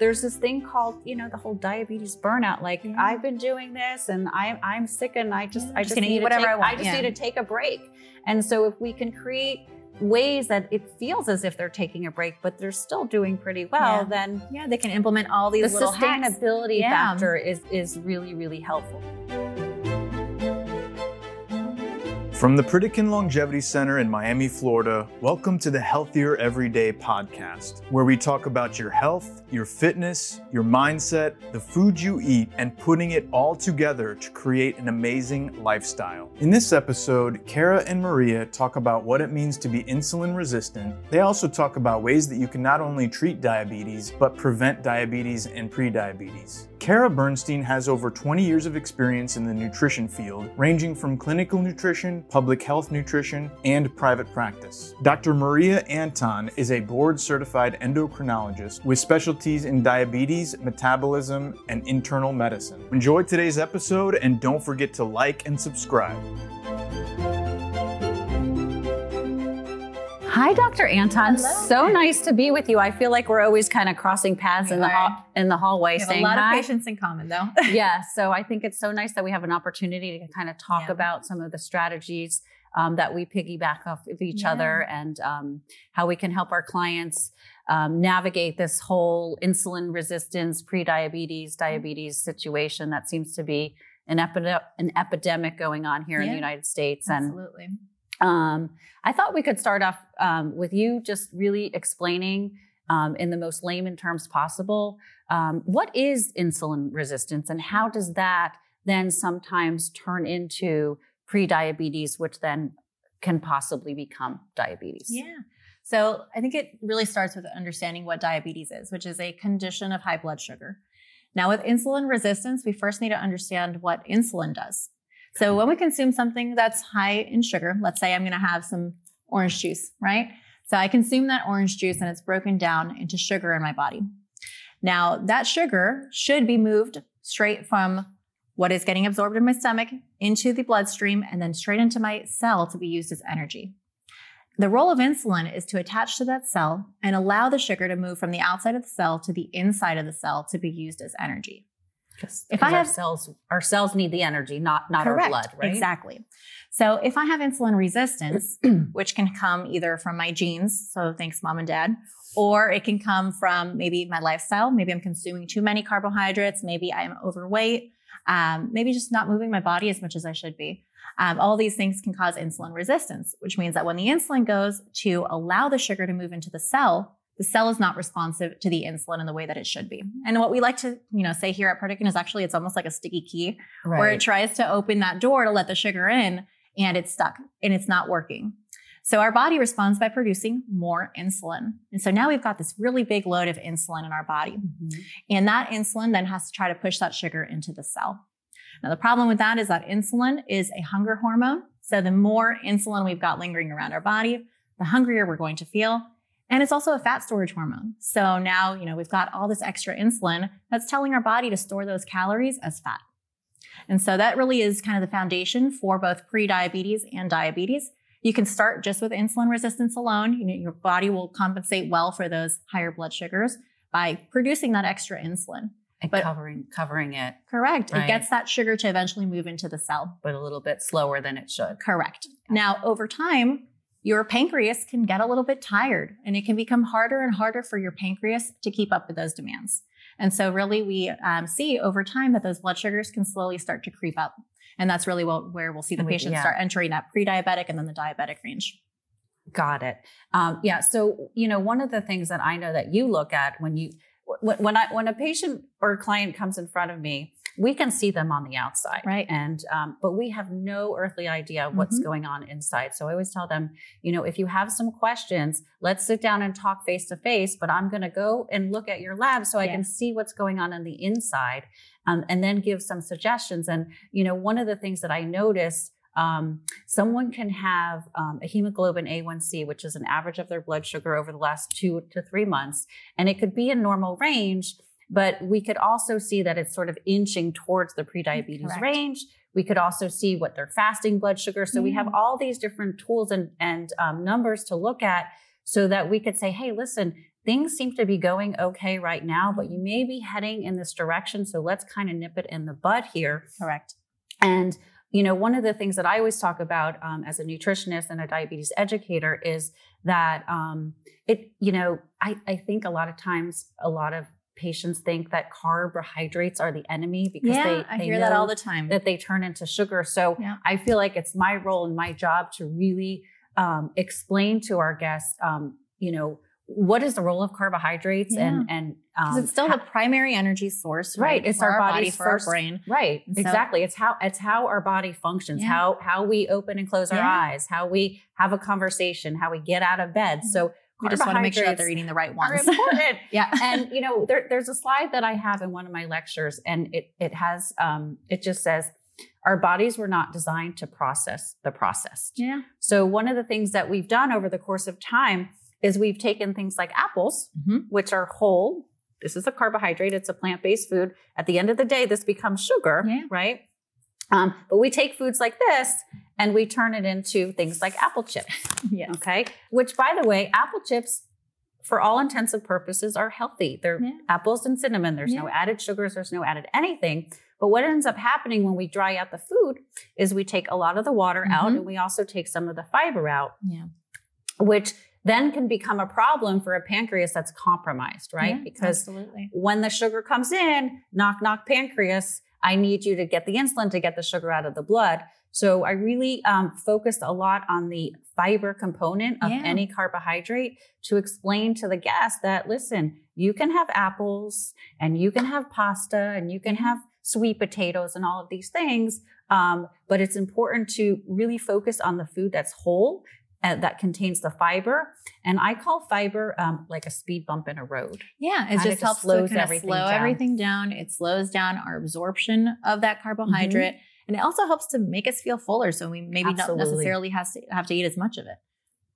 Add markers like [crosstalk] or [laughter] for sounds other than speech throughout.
there's this thing called, you know, the whole diabetes burnout. Like Yeah. I've been doing this and I'm I'm sick and I just Yeah, I just just need eat whatever take- I want, i just yeah. need to take a break. And so if we can create ways that it feels as if they're taking a break, but they're still doing pretty well, then Yeah, they can implement all the these little hacks. sustainability factor is is really, really helpful. From the Pritikin Longevity Center in Miami, Florida, welcome to the Healthier Everyday podcast, where we talk about your health, your fitness, your mindset, the food you eat, and putting it all together to create an amazing lifestyle. In this episode, Kara and Maria talk about what it means to be insulin resistant. They also talk about ways that you can not only treat diabetes, but prevent diabetes and prediabetes. Kara Burnstine has over 20 years of experience in the nutrition field, ranging from clinical nutrition, public health nutrition, and private practice. Dr. Maria Anton is a board certified endocrinologist with specialties in diabetes, metabolism, and internal medicine. Enjoy today's episode and don't forget to like and subscribe. Hi, Dr. Anton. Hello. So nice to be with you. I feel like we're always kind of crossing paths We in the hall, in the hallway, We have a lot hi. of patients in common, though. [laughs] [laughs] yeah, so I think it's so nice that we have an opportunity to kind of talk Yeah. about some of the strategies um, that we piggyback off of each Yeah. other and um, how we can help our clients um, navigate this whole insulin resistance, pre-diabetes, diabetes situation that seems to be an, an epidemic going on here in the United States. And Absolutely. Um, I thought we could start off um, with you just really explaining um, in the most layman terms possible um, what is insulin resistance and how does that then sometimes turn into prediabetes, which then can possibly become diabetes. Yeah. So I think it really starts with understanding what diabetes is, which is a condition of high blood sugar. Now, with insulin resistance, we first need to understand what insulin does. So when we consume something that's high in sugar, let's say I'm going to have some orange juice, right? So I consume that orange juice and it's broken down into sugar in my body. Now, that sugar should be moved straight from what is getting absorbed in my stomach into the bloodstream and then straight into my cell to be used as energy. The role of insulin is to attach to that cell and allow the sugar to move from the outside of the cell to the inside of the cell to be used as energy. If If I our have- cells, our cells need the energy, not not our blood, right? Exactly. So if I have insulin resistance, [clears throat] which can come either from my genes, so thanks mom and dad, or it can come from maybe my lifestyle. Maybe I'm consuming too many carbohydrates. Maybe I'm overweight. Um, maybe just not moving my body as much as I should be. Um, all these things can cause insulin resistance, which means that when the insulin goes to allow the sugar to move into the cell, the cell is not responsive to the insulin in the way that it should be. And what we like to, you know, say here at Pritikin is actually it's almost like a sticky key where it tries to open that door to let the sugar in and it's stuck and it's not working. So our body responds by producing more insulin. And so now we've got this really big load of insulin in our body. Mhm. And that insulin then has to try to push that sugar into the cell. Now, the problem with that is that insulin is a hunger hormone. So the more insulin we've got lingering around our body, the hungrier we're going to feel. And it's also a fat storage hormone. So now, you know, we've got all this extra insulin that's telling our body to store those calories as fat. And so that really is kind of the foundation for both pre-diabetes and diabetes. You can start just with insulin resistance alone. You know, your body will compensate well for those higher blood sugars by producing that extra insulin. And But- covering covering it, Correct. It gets that sugar to eventually move into the cell. but a little bit slower than it should. Correct. Now, over time, your pancreas can get a little bit tired and it can become harder and harder for your pancreas to keep up with those demands. And so, really, we um, see over time that those blood sugars can slowly start to creep up. And that's really what, where we'll see the patients yeah. start entering that pre diabetic and then the diabetic range. Got it. Um, yeah. So you know, one of the things that I know that you look at when you when, when I when a patient or a client comes in front of me, we can see them on the outside, Right. And um, but we have no earthly idea what's Mhm. going on inside. So I always tell them, you know, if you have some questions, let's sit down and talk face to face. But I'm going to go and look at your lab so I can see what's going on on the inside, um, and then give some suggestions. And you know, one of the things that I noticed um, someone can have um, a hemoglobin A1C, which is an average of their blood sugar over the last two to three months, and it could be in normal range, but we could also see that it's sort of inching towards the prediabetes Correct. range. We could also see what their fasting blood sugar. So we have all these different tools and and um, numbers to look at, so that we could say, hey, listen, things seem to be going okay right now, but you may be heading in this direction. So let's kind of nip it in the bud here. Correct. And you know, one of the things that I always talk about um, as a nutritionist and a diabetes educator is that um, it, you know, I, I think a lot of times a lot of patients think that carbohydrates are the enemy because yeah, they, I they hear that all the time. that they turn into sugar. So Yeah. I feel like it's my role and my job to really um, explain to our guests, um, you know, what is the role of carbohydrates and and Because um, it's still the primary energy source, Right, right? it's for our body, body's for first- our brain. Right, so- exactly. It's how it's how our body functions, Yeah. how how we open and close our eyes, how we have a conversation, how we get out of bed. So We just want to make sure that they're eating the right ones. [laughs] important. yeah. [laughs] and you know, there, there's a slide that I have in one of my lectures, and it it has um, it just says our bodies were not designed to process the processed. yeah. So one of the things that we've done over the course of time is we've taken things like apples, Mhm. which are whole. This is a carbohydrate. It's a plant-based food. At the end of the day, this becomes sugar, Yeah. right? Um, but we take foods like this and we turn it into things like apple chips. Yes. Okay. Which, by the way, apple chips, for all intents and purposes, are healthy. They're Yeah. apples and cinnamon. There's no added sugars, there's no added anything. But what ends up happening when we dry out the food is we take a lot of the water out Mhm. and we also take some of the fiber out, Yeah. which then can become a problem for a pancreas that's compromised, right? Yeah, because absolutely. when the sugar comes in, knock, knock, pancreas, I need you to get the insulin to get the sugar out of the blood. So I really um, focused a lot on the fiber component of Yeah. any carbohydrate to explain to the guest that, listen, you can have apples and you can have pasta and you can have sweet potatoes and all of these things. Um, but it's important to really focus on the food that's whole and that contains the fiber. And I call fiber um, like a speed bump in a road. Yeah, it just just helps slows everything slow down. everything down. It slows down our absorption of that carbohydrate, and it also helps to make us feel fuller. So we maybe don't necessarily has to have to eat as much of it.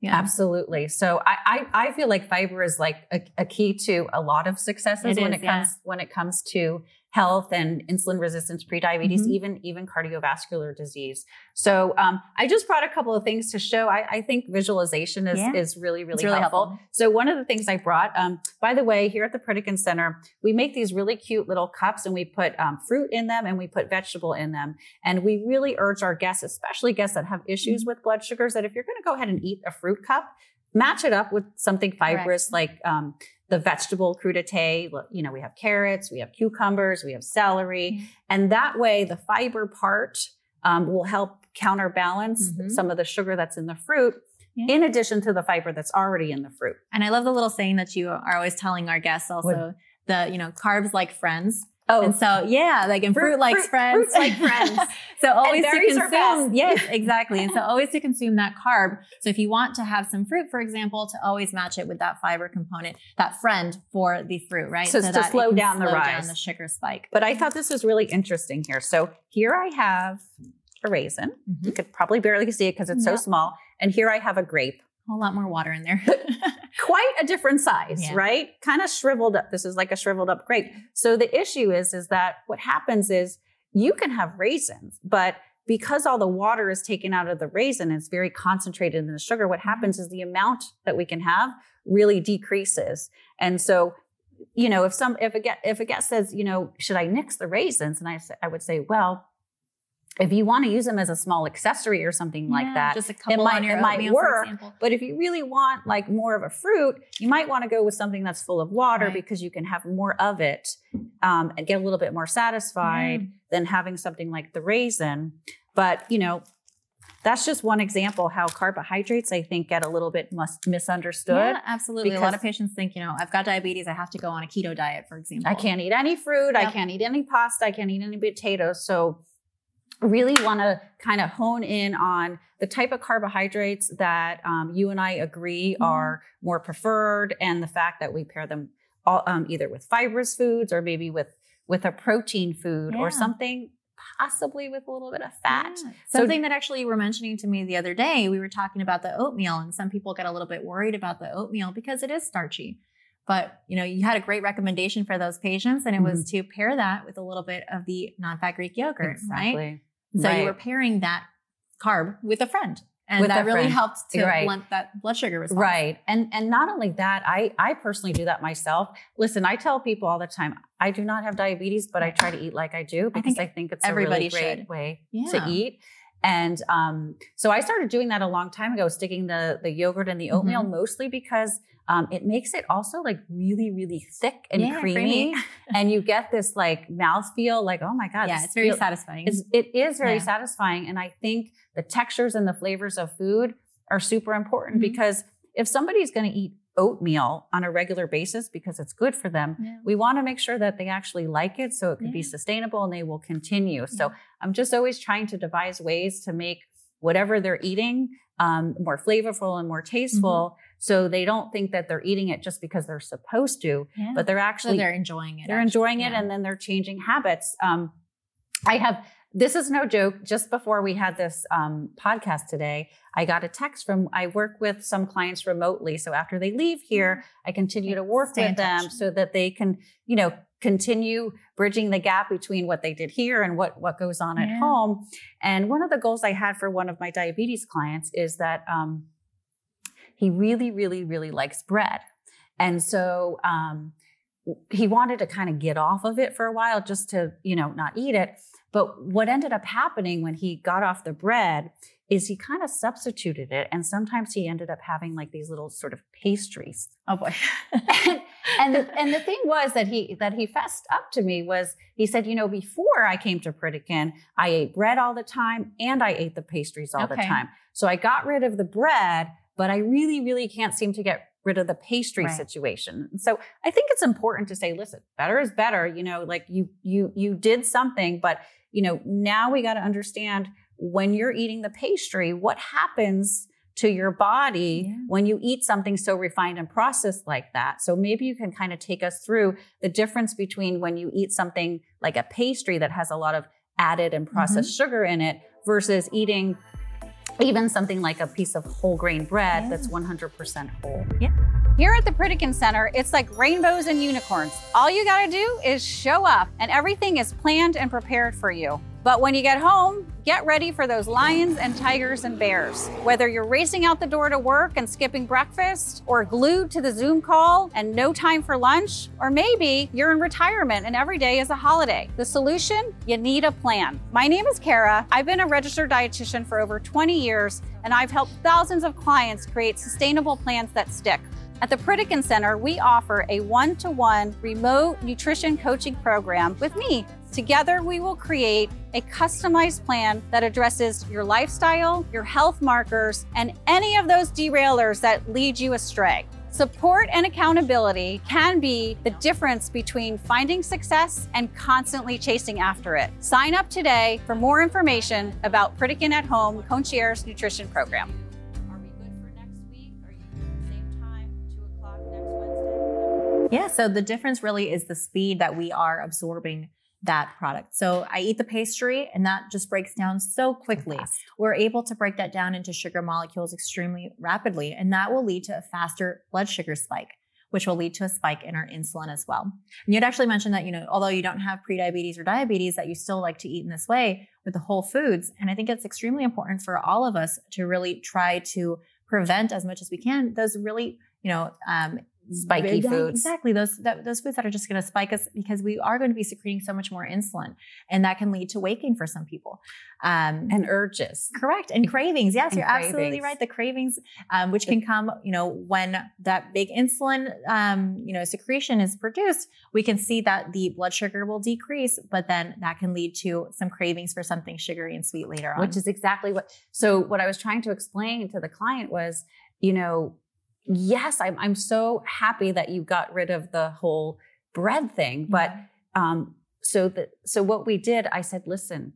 Yeah, Absolutely. So I, I I feel like fiber is like a, a key to a lot of successes It when is, it comes when it comes to health and insulin resistance, prediabetes, Mhm. even even cardiovascular disease. So um, I just brought a couple of things to show. I, I think visualization is Yeah. is really really, really helpful. helpful. So one of the things I brought, um, by the way, here at the Pritikin Center, we make these really cute little cups and we put um, fruit in them and we put vegetable in them. And we really urge our guests, especially guests that have issues with blood sugars, that if you're going to go ahead and eat a fruit cup, match it up with something fibrous like um, the vegetable crudité. You know, we have carrots, we have cucumbers, we have celery, Yeah. and that way the fiber part um, will help counterbalance Mhm. some of the sugar that's in the fruit. Yeah. In addition to the fiber that's already in the fruit. and I love the little saying that you are always telling our guests. Also, the you know carbs like friends. Oh, And so, yeah, like and fruit, Fruit- likes fruit- friends. fruits like friends. [laughs] so always to consume. Yes, exactly. And so [laughs] always to consume that carb. So if you want to have some fruit, for example, to always match it with that fiber component, that friend for the fruit, right? So- to that it slow down the slow rise. the sugar spike. But I thought this was really interesting here. So here I have a raisin. You Mhm. could probably barely see it because it's so small. And here I have a grape. A whole lot more water in there. [laughs] Quite a different size, Yeah. right? Kind of shriveled up. This is like a shriveled up grape. So the issue is, is that what happens is you can have raisins, but because all the water is taken out of the raisin, it's very concentrated in the sugar. What happens is the amount that we can have really decreases. And so, you know, if some if a guest, if a guest says, you know, should I nix the raisins? And I I would say, well, if you want to use them as a small accessory or something like that, Just a couple might- on your it might work, but if you really want like more of a fruit, you might want to go with something that's full of water Right. because you can have more of it um, and get a little bit more satisfied Yeah. than having something like the raisin. But you know, that's just one example how carbohydrates I think get a little bit misunderstood. Yeah, absolutely. a lot of patients think, you know, I've got diabetes, I have to go on a keto diet, for example. I can't eat any fruit. I can't eat any pasta. I can't eat any potatoes. So, really want to kind of hone in on the type of carbohydrates that um, you and I agree Mhm. are more preferred, and the fact that we pair them all, um, either with fibrous foods or maybe with with a protein food Yeah. or something possibly with a little bit of fat. Yeah. So- Something that actually you were mentioning to me the other day, we were talking about the oatmeal, and some people get a little bit worried about the oatmeal because it is starchy. But you know, you had a great recommendation for those patients, and it was Mm-hmm. to pair that with a little bit of the non-fat Greek yogurt, right? So you Right. were pairing that carb with a friend. And With that really friend. helped to Right. blunt that blood sugar response. Right. And and not only that, I I personally do that myself. Listen, I tell people all the time, I do not have diabetes, but I try to eat like I do because I think think, it's everybody a really great should. way Yeah. to eat. And um, so I started doing that a long time ago, sticking the the yogurt and the oatmeal Mm-hmm. mostly because um, it makes it also like really, really thick and Yeah, creamy. creamy. [laughs] and you get this like mouthfeel, like, oh my God. yeah, it's very feel- satisfying. it's, it is very Yeah. satisfying. And I think the textures and the flavors of food are super important Mhm. because if somebody's going to eat oatmeal on a regular basis because it's good for them, Yeah. we want to make sure that they actually like it so it can be sustainable and they will continue. So I'm just always trying to devise ways to make whatever they're eating um, more flavorful and more tasteful Mm-hmm. so they don't think that they're eating it just because they're supposed to, Yeah. but they're so actually they're enjoying it. they're actually. enjoying it Yeah. and then they're changing habits um, i have this is no joke. Just before we had this um, podcast today i got a text from i work with some clients remotely. So after they leave here i continue to work stay with them so that they can you know continue bridging the gap between what they did here and what what goes on at home. And one of the goals i had for one of my diabetes clients is that um, he really really really likes bread. And so um, he wanted to kind of get off of it for a while just to you know not eat it but what ended up happening when he got off the bread is he kind of substituted it and sometimes he ended up having like these little sort of pastries Oh boy. [laughs] [laughs] and, and the, and the thing was that he that he fessed up to me was he said you know before i came to pritikin i ate bread all the time and i ate the pastries all the Okay. time so i got rid of the bread but i really really can't seem to get rid of the pastry Right. situation so i think it's important to say listen better is better you know like you you you did something but you know now we got to understand when you're eating the pastry what happens to your body Yeah. when you eat something so refined and processed like that. So maybe you can kind of take us through the difference between when you eat something like a pastry that has a lot of added and processed Mm-hmm. sugar in it versus eating even something like a piece of whole grain bread Yeah. that's 100% whole. Yeah. Here at the Pritikin Center, it's like rainbows and unicorns. All you gotta do is show up, and everything is planned and prepared for you. But when you get home, get ready for those lions and tigers and bears. Whether you're racing out the door to work and skipping breakfast, or glued to the Zoom call and no time for lunch, or maybe you're in retirement and every day is a holiday. The solution? You need a plan. My name is Kara. I've been a registered dietitian for over 20 years, and I've helped thousands of clients create sustainable plans that stick. At the Pritikin Center, we offer a one to one remote nutrition coaching program with me. Together, we will create a customized plan that addresses your lifestyle, your health markers, and any of those derailers that lead you astray. Support and accountability can be the difference between finding success and constantly chasing after it. Sign up today for more information about Pritikin at Home Concierge Nutrition Program. Are we good for next week? Are you same time, two o'clock next Wednesday? Yeah, so the difference really is the speed that we are absorbing that product. So I eat the pastry and that just breaks down so quickly. We're able to break that down into sugar molecules extremely rapidly, and that will lead to a faster blood sugar spike, which will lead to a spike in our insulin as well. And you'd actually mentioned that, you know, although you don't have prediabetes or diabetes, that you still like to eat in this way with the whole foods. And I think it's extremely important for all of us to really try to prevent as much as we can those really, you know, um, Spiky Yeah, foods. Exactly. Those that, those foods that are just going to spike us because we are going to be secreting so much more insulin, and that can lead to waking for some people. Um, And urges. correct and cravings. Yes, And you're absolutely right. The cravings, um, which can come, you know, when that big insulin, um, you know, secretion is produced, we can see that the blood sugar will decrease, but then that can lead to some cravings for something sugary and sweet later on. which is exactly what so what i was trying to explain to the client was you know yes i'm, I'm so happy that you got rid of the whole bread thing but um so that so what we did i said listen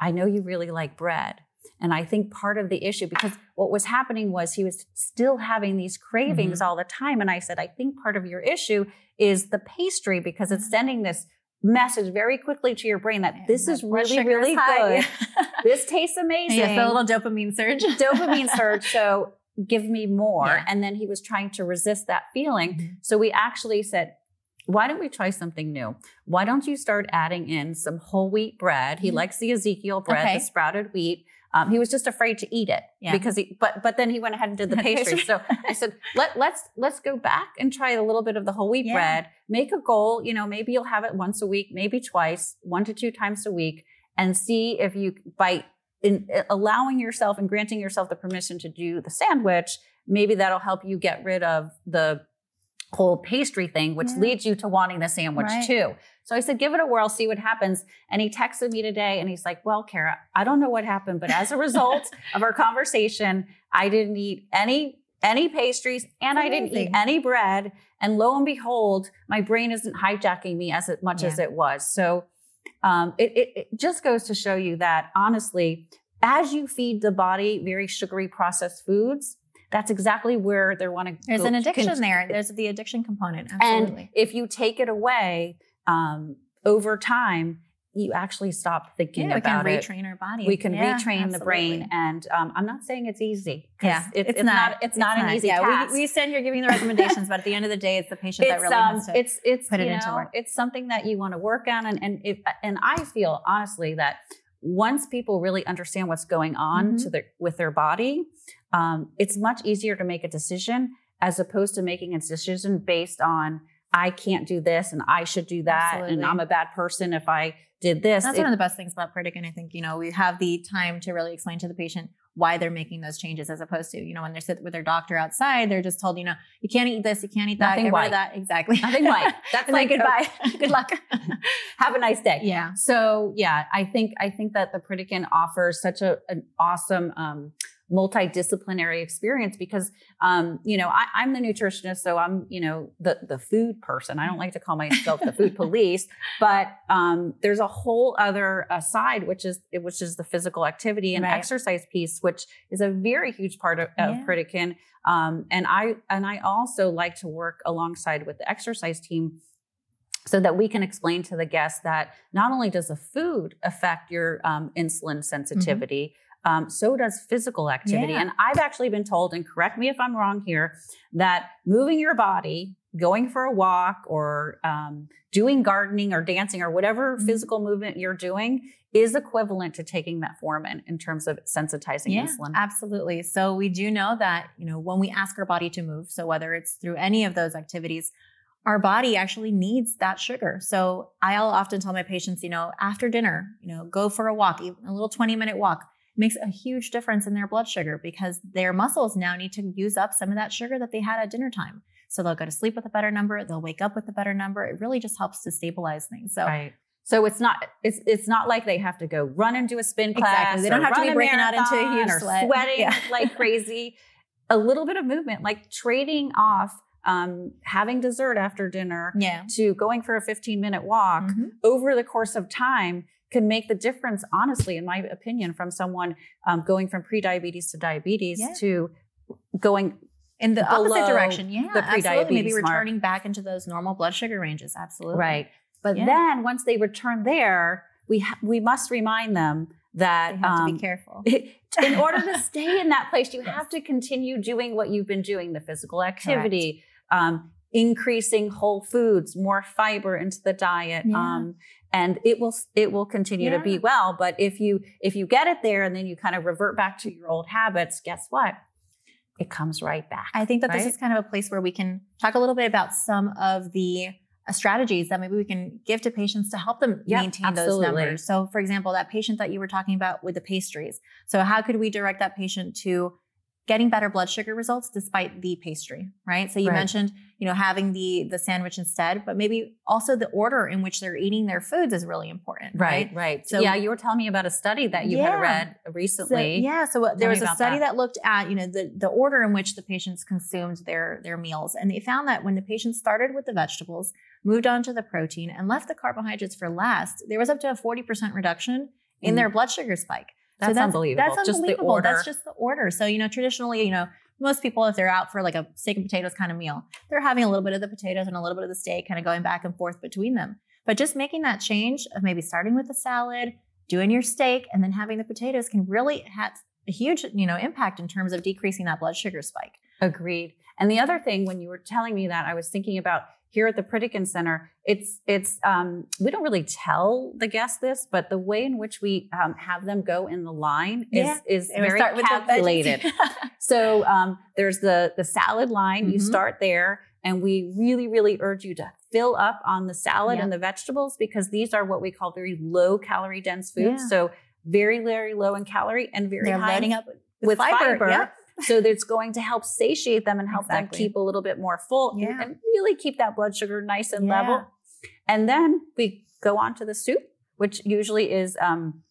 i know you really like bread and i think part of the issue because what was happening was he was still having these cravings Mm-hmm. all the time and i said i think part of your issue is the pastry because it's Mm-hmm. sending this message very quickly to your brain that Yeah, this is really really is high. good [laughs] this tastes amazing yes, a little dopamine surge. dopamine surge. [laughs] So give me more. Yeah. And then he was trying to resist that feeling. Mhm. So we actually said, why don't we try something new? Why don't you start adding in some whole wheat bread? He Mhm. likes the Ezekiel bread, Okay. the sprouted wheat. Um, he was just afraid to eat it Yeah. because he, but but then he went ahead and did the [laughs] pastry. So I said, let let's let's go back and try a little bit of the whole wheat Yeah. bread. Make a goal. You know, maybe you'll have it once a week, maybe twice, one to two times a week, and see if you by in uh, allowing yourself and granting yourself the permission to do the sandwich, maybe that'll help you get rid of the whole pastry thing, which Yeah. leads you to wanting the sandwich Right. too. So I said, give it a whirl, see what happens. And he texted me today and he's like, well, Kara, I don't know what happened, but as a result [laughs] of our conversation, I didn't eat any any pastries and I didn't eat any bread. And lo and behold, my brain isn't hijacking me as much as it was. So um, it, it, it just goes to show you that honestly, as you feed the body very sugary processed foods, that's exactly where they want to. There's an addiction there. There's the addiction component. Absolutely. and if you take it away um, over time, you actually stop thinking yeah, about it. we can about it. retrain our body. We can Yeah, retrain the brain, and um, I'm not saying it's easy. Yeah, it's, it's, not. It's, not an easy yeah, task. We, we stand here giving the recommendations, but at the end of the day, it's the patient that really um, has to. it's it's put it you into work. it's something that you want to work on, and and if, and I feel honestly that once people really understand what's going on Mhm. to their with their body, um, it's much easier to make a decision as opposed to making a decision based on I can't do this and I should do that, and I'm a bad person if I did this. That's It- one of the best things about Pritikin. I think, you know, we have the time to really explain to the patient why they're making those changes as opposed to, you know, when they sit with their doctor outside, they're just told, you know, you can't eat this, you can't eat that, Nothing get white. that. Exactly. Nothing white. [laughs] That's like goodbye. [laughs] Good luck. [laughs] Have a nice day. yeah. So yeah, I think I think that the Pritikin offers such a, an awesome um, multidisciplinary experience because um, you know I, I'm the nutritionist, so I'm you know the the food person. I don't like to call myself the food [laughs] police, but um, there's a whole other uh, side which is which is the physical activity and Right. exercise piece, which is a very huge part of, of Yeah. Pritikin. Um, and I and I also like to work alongside with the exercise team so that we can explain to the guests that not only does the food affect your um, insulin sensitivity, um, so does physical activity. Yeah. And I've actually been told, and correct me if I'm wrong here, that moving your body, going for a walk, or um, doing gardening or dancing or whatever Mhm. physical movement you're doing is equivalent to taking metformin in terms of sensitizing Yeah, insulin. absolutely. So we do know that, you know, when we ask our body to move, so whether it's through any of those activities, our body actually needs that sugar. So I'll often tell my patients, you know, after dinner, you know, go for a walk, even a little 20 minute walk makes a huge difference in their blood sugar because their muscles now need to use up some of that sugar that they had at dinner time. So they'll go to sleep with a better number, they'll wake up with a better number. It really just helps to stabilize things. So Right. So it's not it's it's not like they have to go run and do a spin class. Exactly. They don't have to be breaking out into a huge or sweat. sweating Yeah. [laughs] like crazy. A little bit of movement, like trading off um, having dessert after dinner yeah. to going for a 15 minute walk Mhm. over the course of time can make the difference. Honestly, in my opinion, from someone um, going from pre-diabetes to diabetes Yeah. to going in the opposite direction. Yeah, the absolutely. Maybe pre-diabetes mark. returning back into those normal blood sugar ranges. Absolutely. Right. But Yeah. then once they return there, we ha- we must remind them that They have to um, be careful. [laughs] in order to [laughs] stay in that place, you have to continue doing what you've been doing: the physical activity, um, increasing whole foods, more fiber into the diet. Yeah. Um, and it will it will continue to be well. But if you if you get it there and then you kind of revert back to your old habits, guess what? It comes right back. I think that this is kind of a place where we can talk a little bit about some of the uh, strategies that maybe we can give to patients to help them Yep, maintain those numbers. So, for example, that patient that you were talking about with the pastries. So, how could we direct that patient to getting better blood sugar results despite the pastry, right? So you Right. mentioned, you know, having the the sandwich instead, but maybe also the order in which they're eating their foods is really important, right? Right, right. So- So yeah, you were telling me about a study that you Yeah. had read So, recently. yeah, so uh, there was a study that. that. looked at you know the the order in which the patients consumed their their meals, and they found that when the patients started with the vegetables, moved on to the protein, and left the carbohydrates for last, there was up to a forty percent reduction in Mm. their blood sugar spike. That's unbelievable. That's Just the unbelievable. That's just the order. So you know, traditionally, you know, most people if they're out for like a steak and potatoes kind of meal, they're having a little bit of the potatoes and a little bit of the steak, kind of going back and forth between them. But just making that change of maybe starting with the salad, doing your steak, and then having the potatoes can really have a huge, you know, impact in terms of decreasing that blood sugar spike. Agreed. And the other thing, when you were telling me that, I was thinking about here at the Pritikin Center, it's it's um, we don't really tell the guests this, but the way in which we um, have them go in the line is Yeah. is And very with calculated. [laughs] so um, there's the the salad line. You Mhm. start there, and we really really urge you to fill up on the salad Yeah. and the vegetables because these are what we call very low calorie dense foods. Yeah. So very very low in calorie and very They're high loading up with fiber. Yep. So it's going to help satiate them and help them keep a little bit more full Yeah. and really keep that blood sugar nice and Yeah. level. And then we go on to the soup, which usually is um,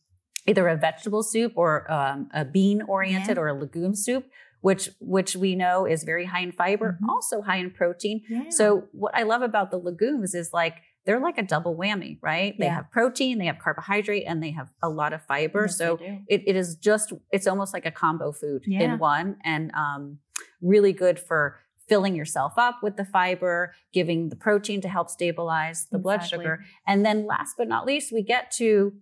either a vegetable soup or um, a bean oriented Yeah. or a legume soup, which which we know is very high in fiber, Mhm. also high in protein. So what I love about the legumes is like they're like a double whammy, right? They have protein, they have carbohydrate, and they have a lot of fiber. Yes, so it, it is just it's almost like a combo food Yeah. in one and um, really good for filling yourself up with the fiber giving the protein to help stabilize the blood sugar and then last but not least we get to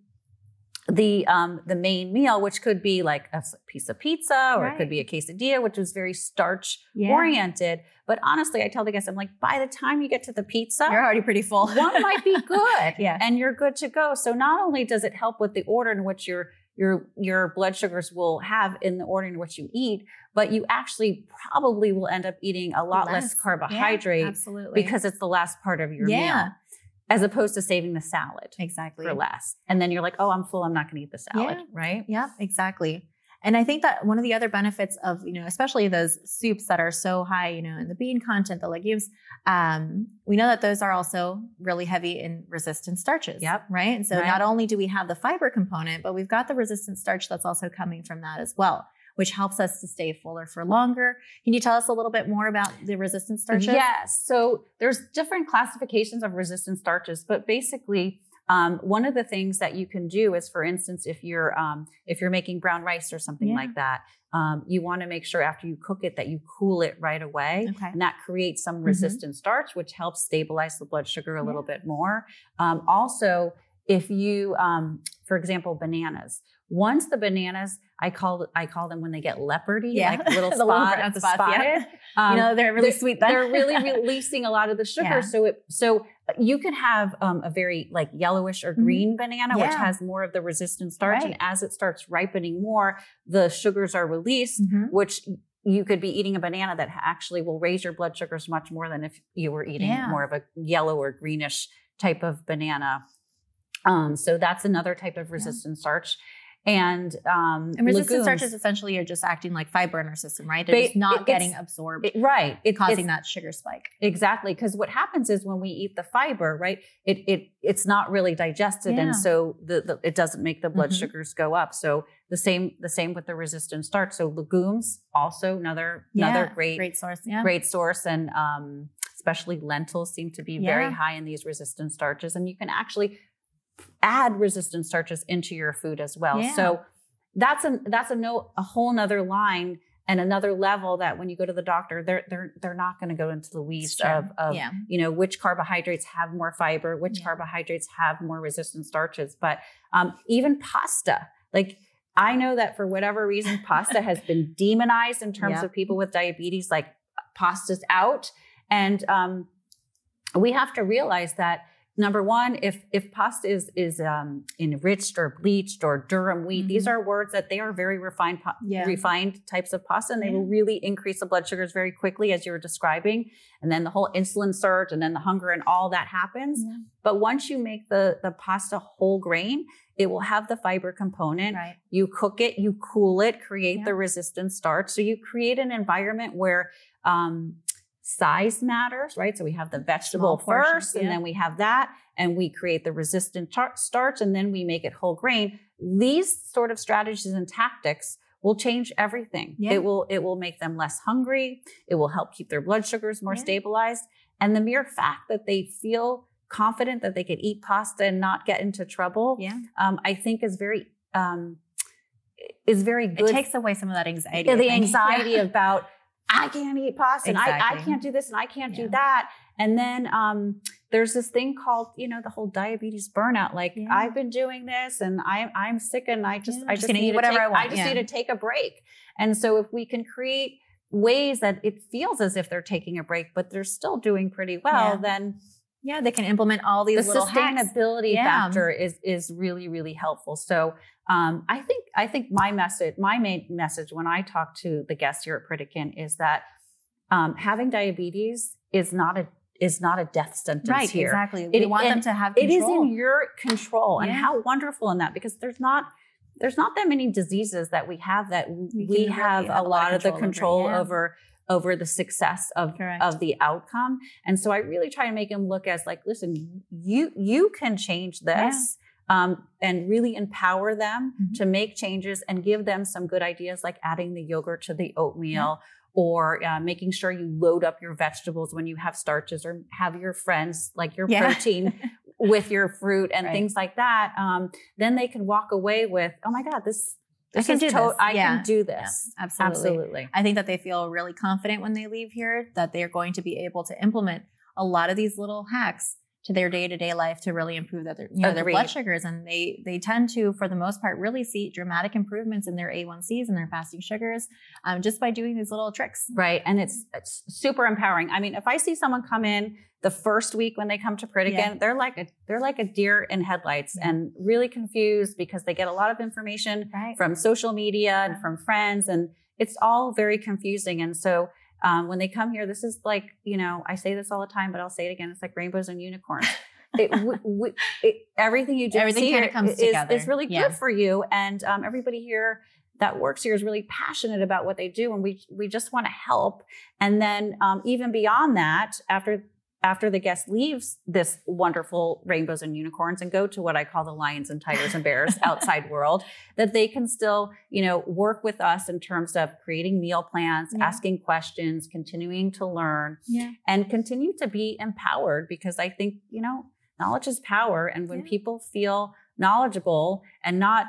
the um, the main meal which could be like a piece of pizza or it could be a quesadilla which is very starch Yeah. oriented but honestly i tell the guests i'm like by the time you get to the pizza You're already pretty full. one might be [laughs] good Yeah. and you're good to go so not only does it help with the order in which your your your blood sugars will have in the order in which you eat but you actually probably will end up eating a lot less, Yeah, carbohydrate absolutely. because it's the last part of your Yeah. meal as opposed to saving the salad exactly. for last and then you're like oh i'm full i'm not going to eat the salad Yeah. right Yeah, exactly. And I think that one of the other benefits of, you know, especially those soups that are so high, you know, in the bean content, the legumes, um, we know that those are also really heavy in resistant starches. Yep. Right. And so Right. not only do we have the fiber component, but we've got the resistant starch that's also coming from that as well, which helps us to stay fuller for longer. Can you tell us a little bit more about the resistant starches? Yes. So there's different classifications of resistant starches, but basically, um, one of the things that you can do is, for instance, if you're um, if you're making brown rice or something Yeah. like that, um, you want to make sure after you cook it that you cool it right away, Okay. and that creates some Mhm. resistant starch, which helps stabilize the blood sugar a little bit more. Um, also, if you, um, for example, bananas. Once the bananas, I call I call them when they get leopardy, Yeah. like little [laughs] The spot, little brown the spots, yeah. Um, you know, they're really they're- sweet then. They're really [laughs] releasing a lot of the sugar. Yeah. So it so you can have um, a very like yellowish or Mhm. green banana, which has more of the resistant starch. And as it starts ripening more, the sugars are released, Mhm. which you could be eating a banana that actually will raise your blood sugars much more than if you were eating Yeah. more of a yellow or greenish type of banana. Um, so that's another type of resistant starch. And um, And resistant starches essentially are just acting like fiber in our system, right? They're Ba- not getting absorbed, it- right, it, causing that sugar spike. Exactly, because what happens is when we eat the fiber, right? It it it's not really digested, Yeah. and so the, the it doesn't make the blood Mhm. sugars go up. So the same the same with the resistant starch. So legumes also another another great great, great source. Yeah. source, and um, especially lentils seem to be very high in these resistant starches, and you can actually add resistant starches into your food as well. Yeah. So that's a that's a no a whole nother line and another level that when you go to the doctor, they're they're they're not going to go into the weeds of, of yeah. you know which carbohydrates have more fiber, which Yeah. carbohydrates have more resistant starches. But um, even pasta, like I know that for whatever reason, [laughs] pasta has been demonized in terms Yep. of people with diabetes. Like pasta's out, and um, we have to realize that number one, if if pasta is is um, enriched or bleached or durum wheat, these are words that they are very refined Mm-hmm. Yeah. refined types of pasta, and they Yeah. will really increase the blood sugars very quickly, as you were describing. And then the whole insulin surge, and then the hunger, and all that happens. Yeah. But once you make the the pasta whole grain, it will have the fiber component. Right. You cook it, you cool it, create the resistant starch. So you create an environment where um, size matters, right? So we have the vegetable portions, first, and then we have that, and we create the resistant tar- starch, and then we make it whole grain. These sort of strategies and tactics will change everything. Yeah. It will it will make them less hungry. It will help keep their blood sugars more Yeah. stabilized, and the mere fact that they feel confident that they could eat pasta and not get into trouble, Yeah. um, I think is very um, is very good It takes away some of that anxiety. yeah, the [laughs] anxiety Yeah. about I can't eat pasta and I, I can't do this and I can't Yeah. do that. And then um, there's this thing called, you know, the whole diabetes burnout. Like Yeah. I've been doing this and I'm I'm sick and I just Yeah, I just just need eat whatever take, I want, I just need to take a break. And so if we can create ways that it feels as if they're taking a break, but they're still doing pretty well, then Yeah, they can implement all these the little hacks. sustainability Yeah. factor is is really really helpful. So um, I think I think my message, my main message when I talk to the guests here at Pritikin is that um, having diabetes is not a is not a death sentence Right, here. exactly. It- we want them to have It control. is in your control, and Yeah. how wonderful in that because there's not there's not that many diseases that we have that we, really have have a lot of the control over, yeah. over over the success of Correct. of the outcome. And so I really try to make them look as like, listen, you you can change this. Um, and really empower them Mhm. to make changes and give them some good ideas like adding the yogurt to the oatmeal or uh, making sure you load up your vegetables when you have starches or have your friends like your Yeah. protein [laughs] with your fruit and Right. things like that, um, then they can walk away with, oh my God, this, I can do to- this. I Yeah. can do this. absolutely. Absolutely. I think that they feel really confident when they leave here that they're going to be able to implement a lot of these little hacks to their day-to-day life to really improve their you know their blood sugars and they they tend to for the most part really see dramatic improvements in their A1Cs and their fasting sugars um, just by doing these little tricks. Right. And it's, it's super empowering. I mean, if I see someone come in the first week when they come to Pritikin, Yeah. they're like a they're like a deer in headlights Yeah. and really confused because they get a lot of information Right. from social media and from friends and it's all very confusing and so um, when they come here this is like you know i say this all the time but i'll say it again. It's like rainbows and unicorns. [laughs] It, w- w- it, everything you do Everything here comes is, together. is really good for you. And um, everybody here that works here is really passionate about what they do and we we just want to help. And then um, even beyond that after after the guest leaves this wonderful rainbows and unicorns and go to what I call the lions and tigers and bears [laughs] outside world, that they can still, you know, work with us in terms of creating meal plans, Yeah. asking questions, continuing to learn, Yeah. and continue to be empowered because I think, you know, knowledge is power. And when Yeah. people feel knowledgeable and not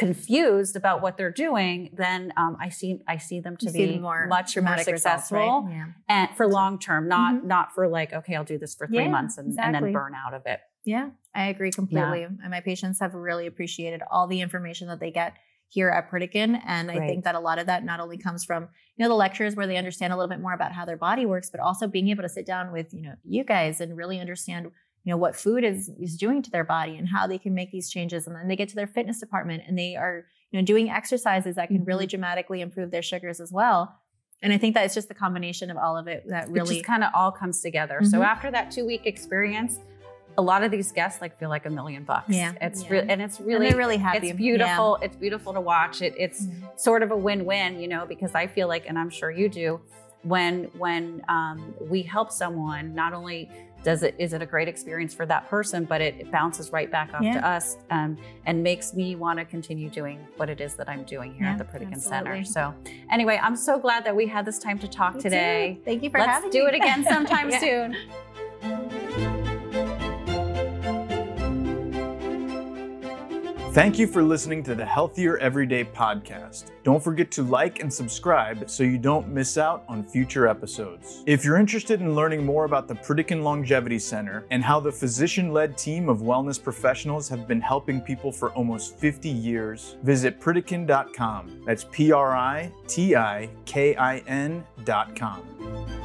confused about what they're doing, then um, I see I see them to You be more much more dramatic results, successful right? Yeah. and for long term, not Mhm. not for like okay, I'll do this for three Yeah, months and, and then burn out of it. Yeah, I agree completely. And my patients have really appreciated all the information that they get here at Pritikin. And I Great. think that a lot of that not only comes from, you know, the lectures where they understand a little bit more about how their body works, but also being able to sit down with, you know, you guys and really understand, you know, what food is is doing to their body and how they can make these changes. And then they get to their fitness department and they are, you know, doing exercises that can really dramatically improve their sugars as well. And I think that it's just the combination of all of it that really kind of all comes together. So Mhm. after that two week experience, a lot of these guests like feel like a million bucks. Yeah. it's Yeah. real and it's really they're really happy. it's beautiful. It's beautiful to watch. It, it's Yeah. sort of a win-win, you know, because I feel like, and I'm sure you do, when when um, we help someone, not only does it is it a great experience for that person, but it, it bounces right back off Yeah. to us um, and makes me want to continue doing what it is that I'm doing here Yeah, at the Pritikin Center. So, anyway, I'm so glad that we had this time to talk Me today. too. Thank you for Let's having do me. it again sometime [laughs] Yeah. soon. Thank you for listening to the Healthier Everyday podcast. Don't forget to like and subscribe so you don't miss out on future episodes. If you're interested in learning more about the Pritikin Longevity Center and how the physician led team of wellness professionals have been helping people for almost 50 years, visit Pritikin.com. That's P R I T I K I N.com.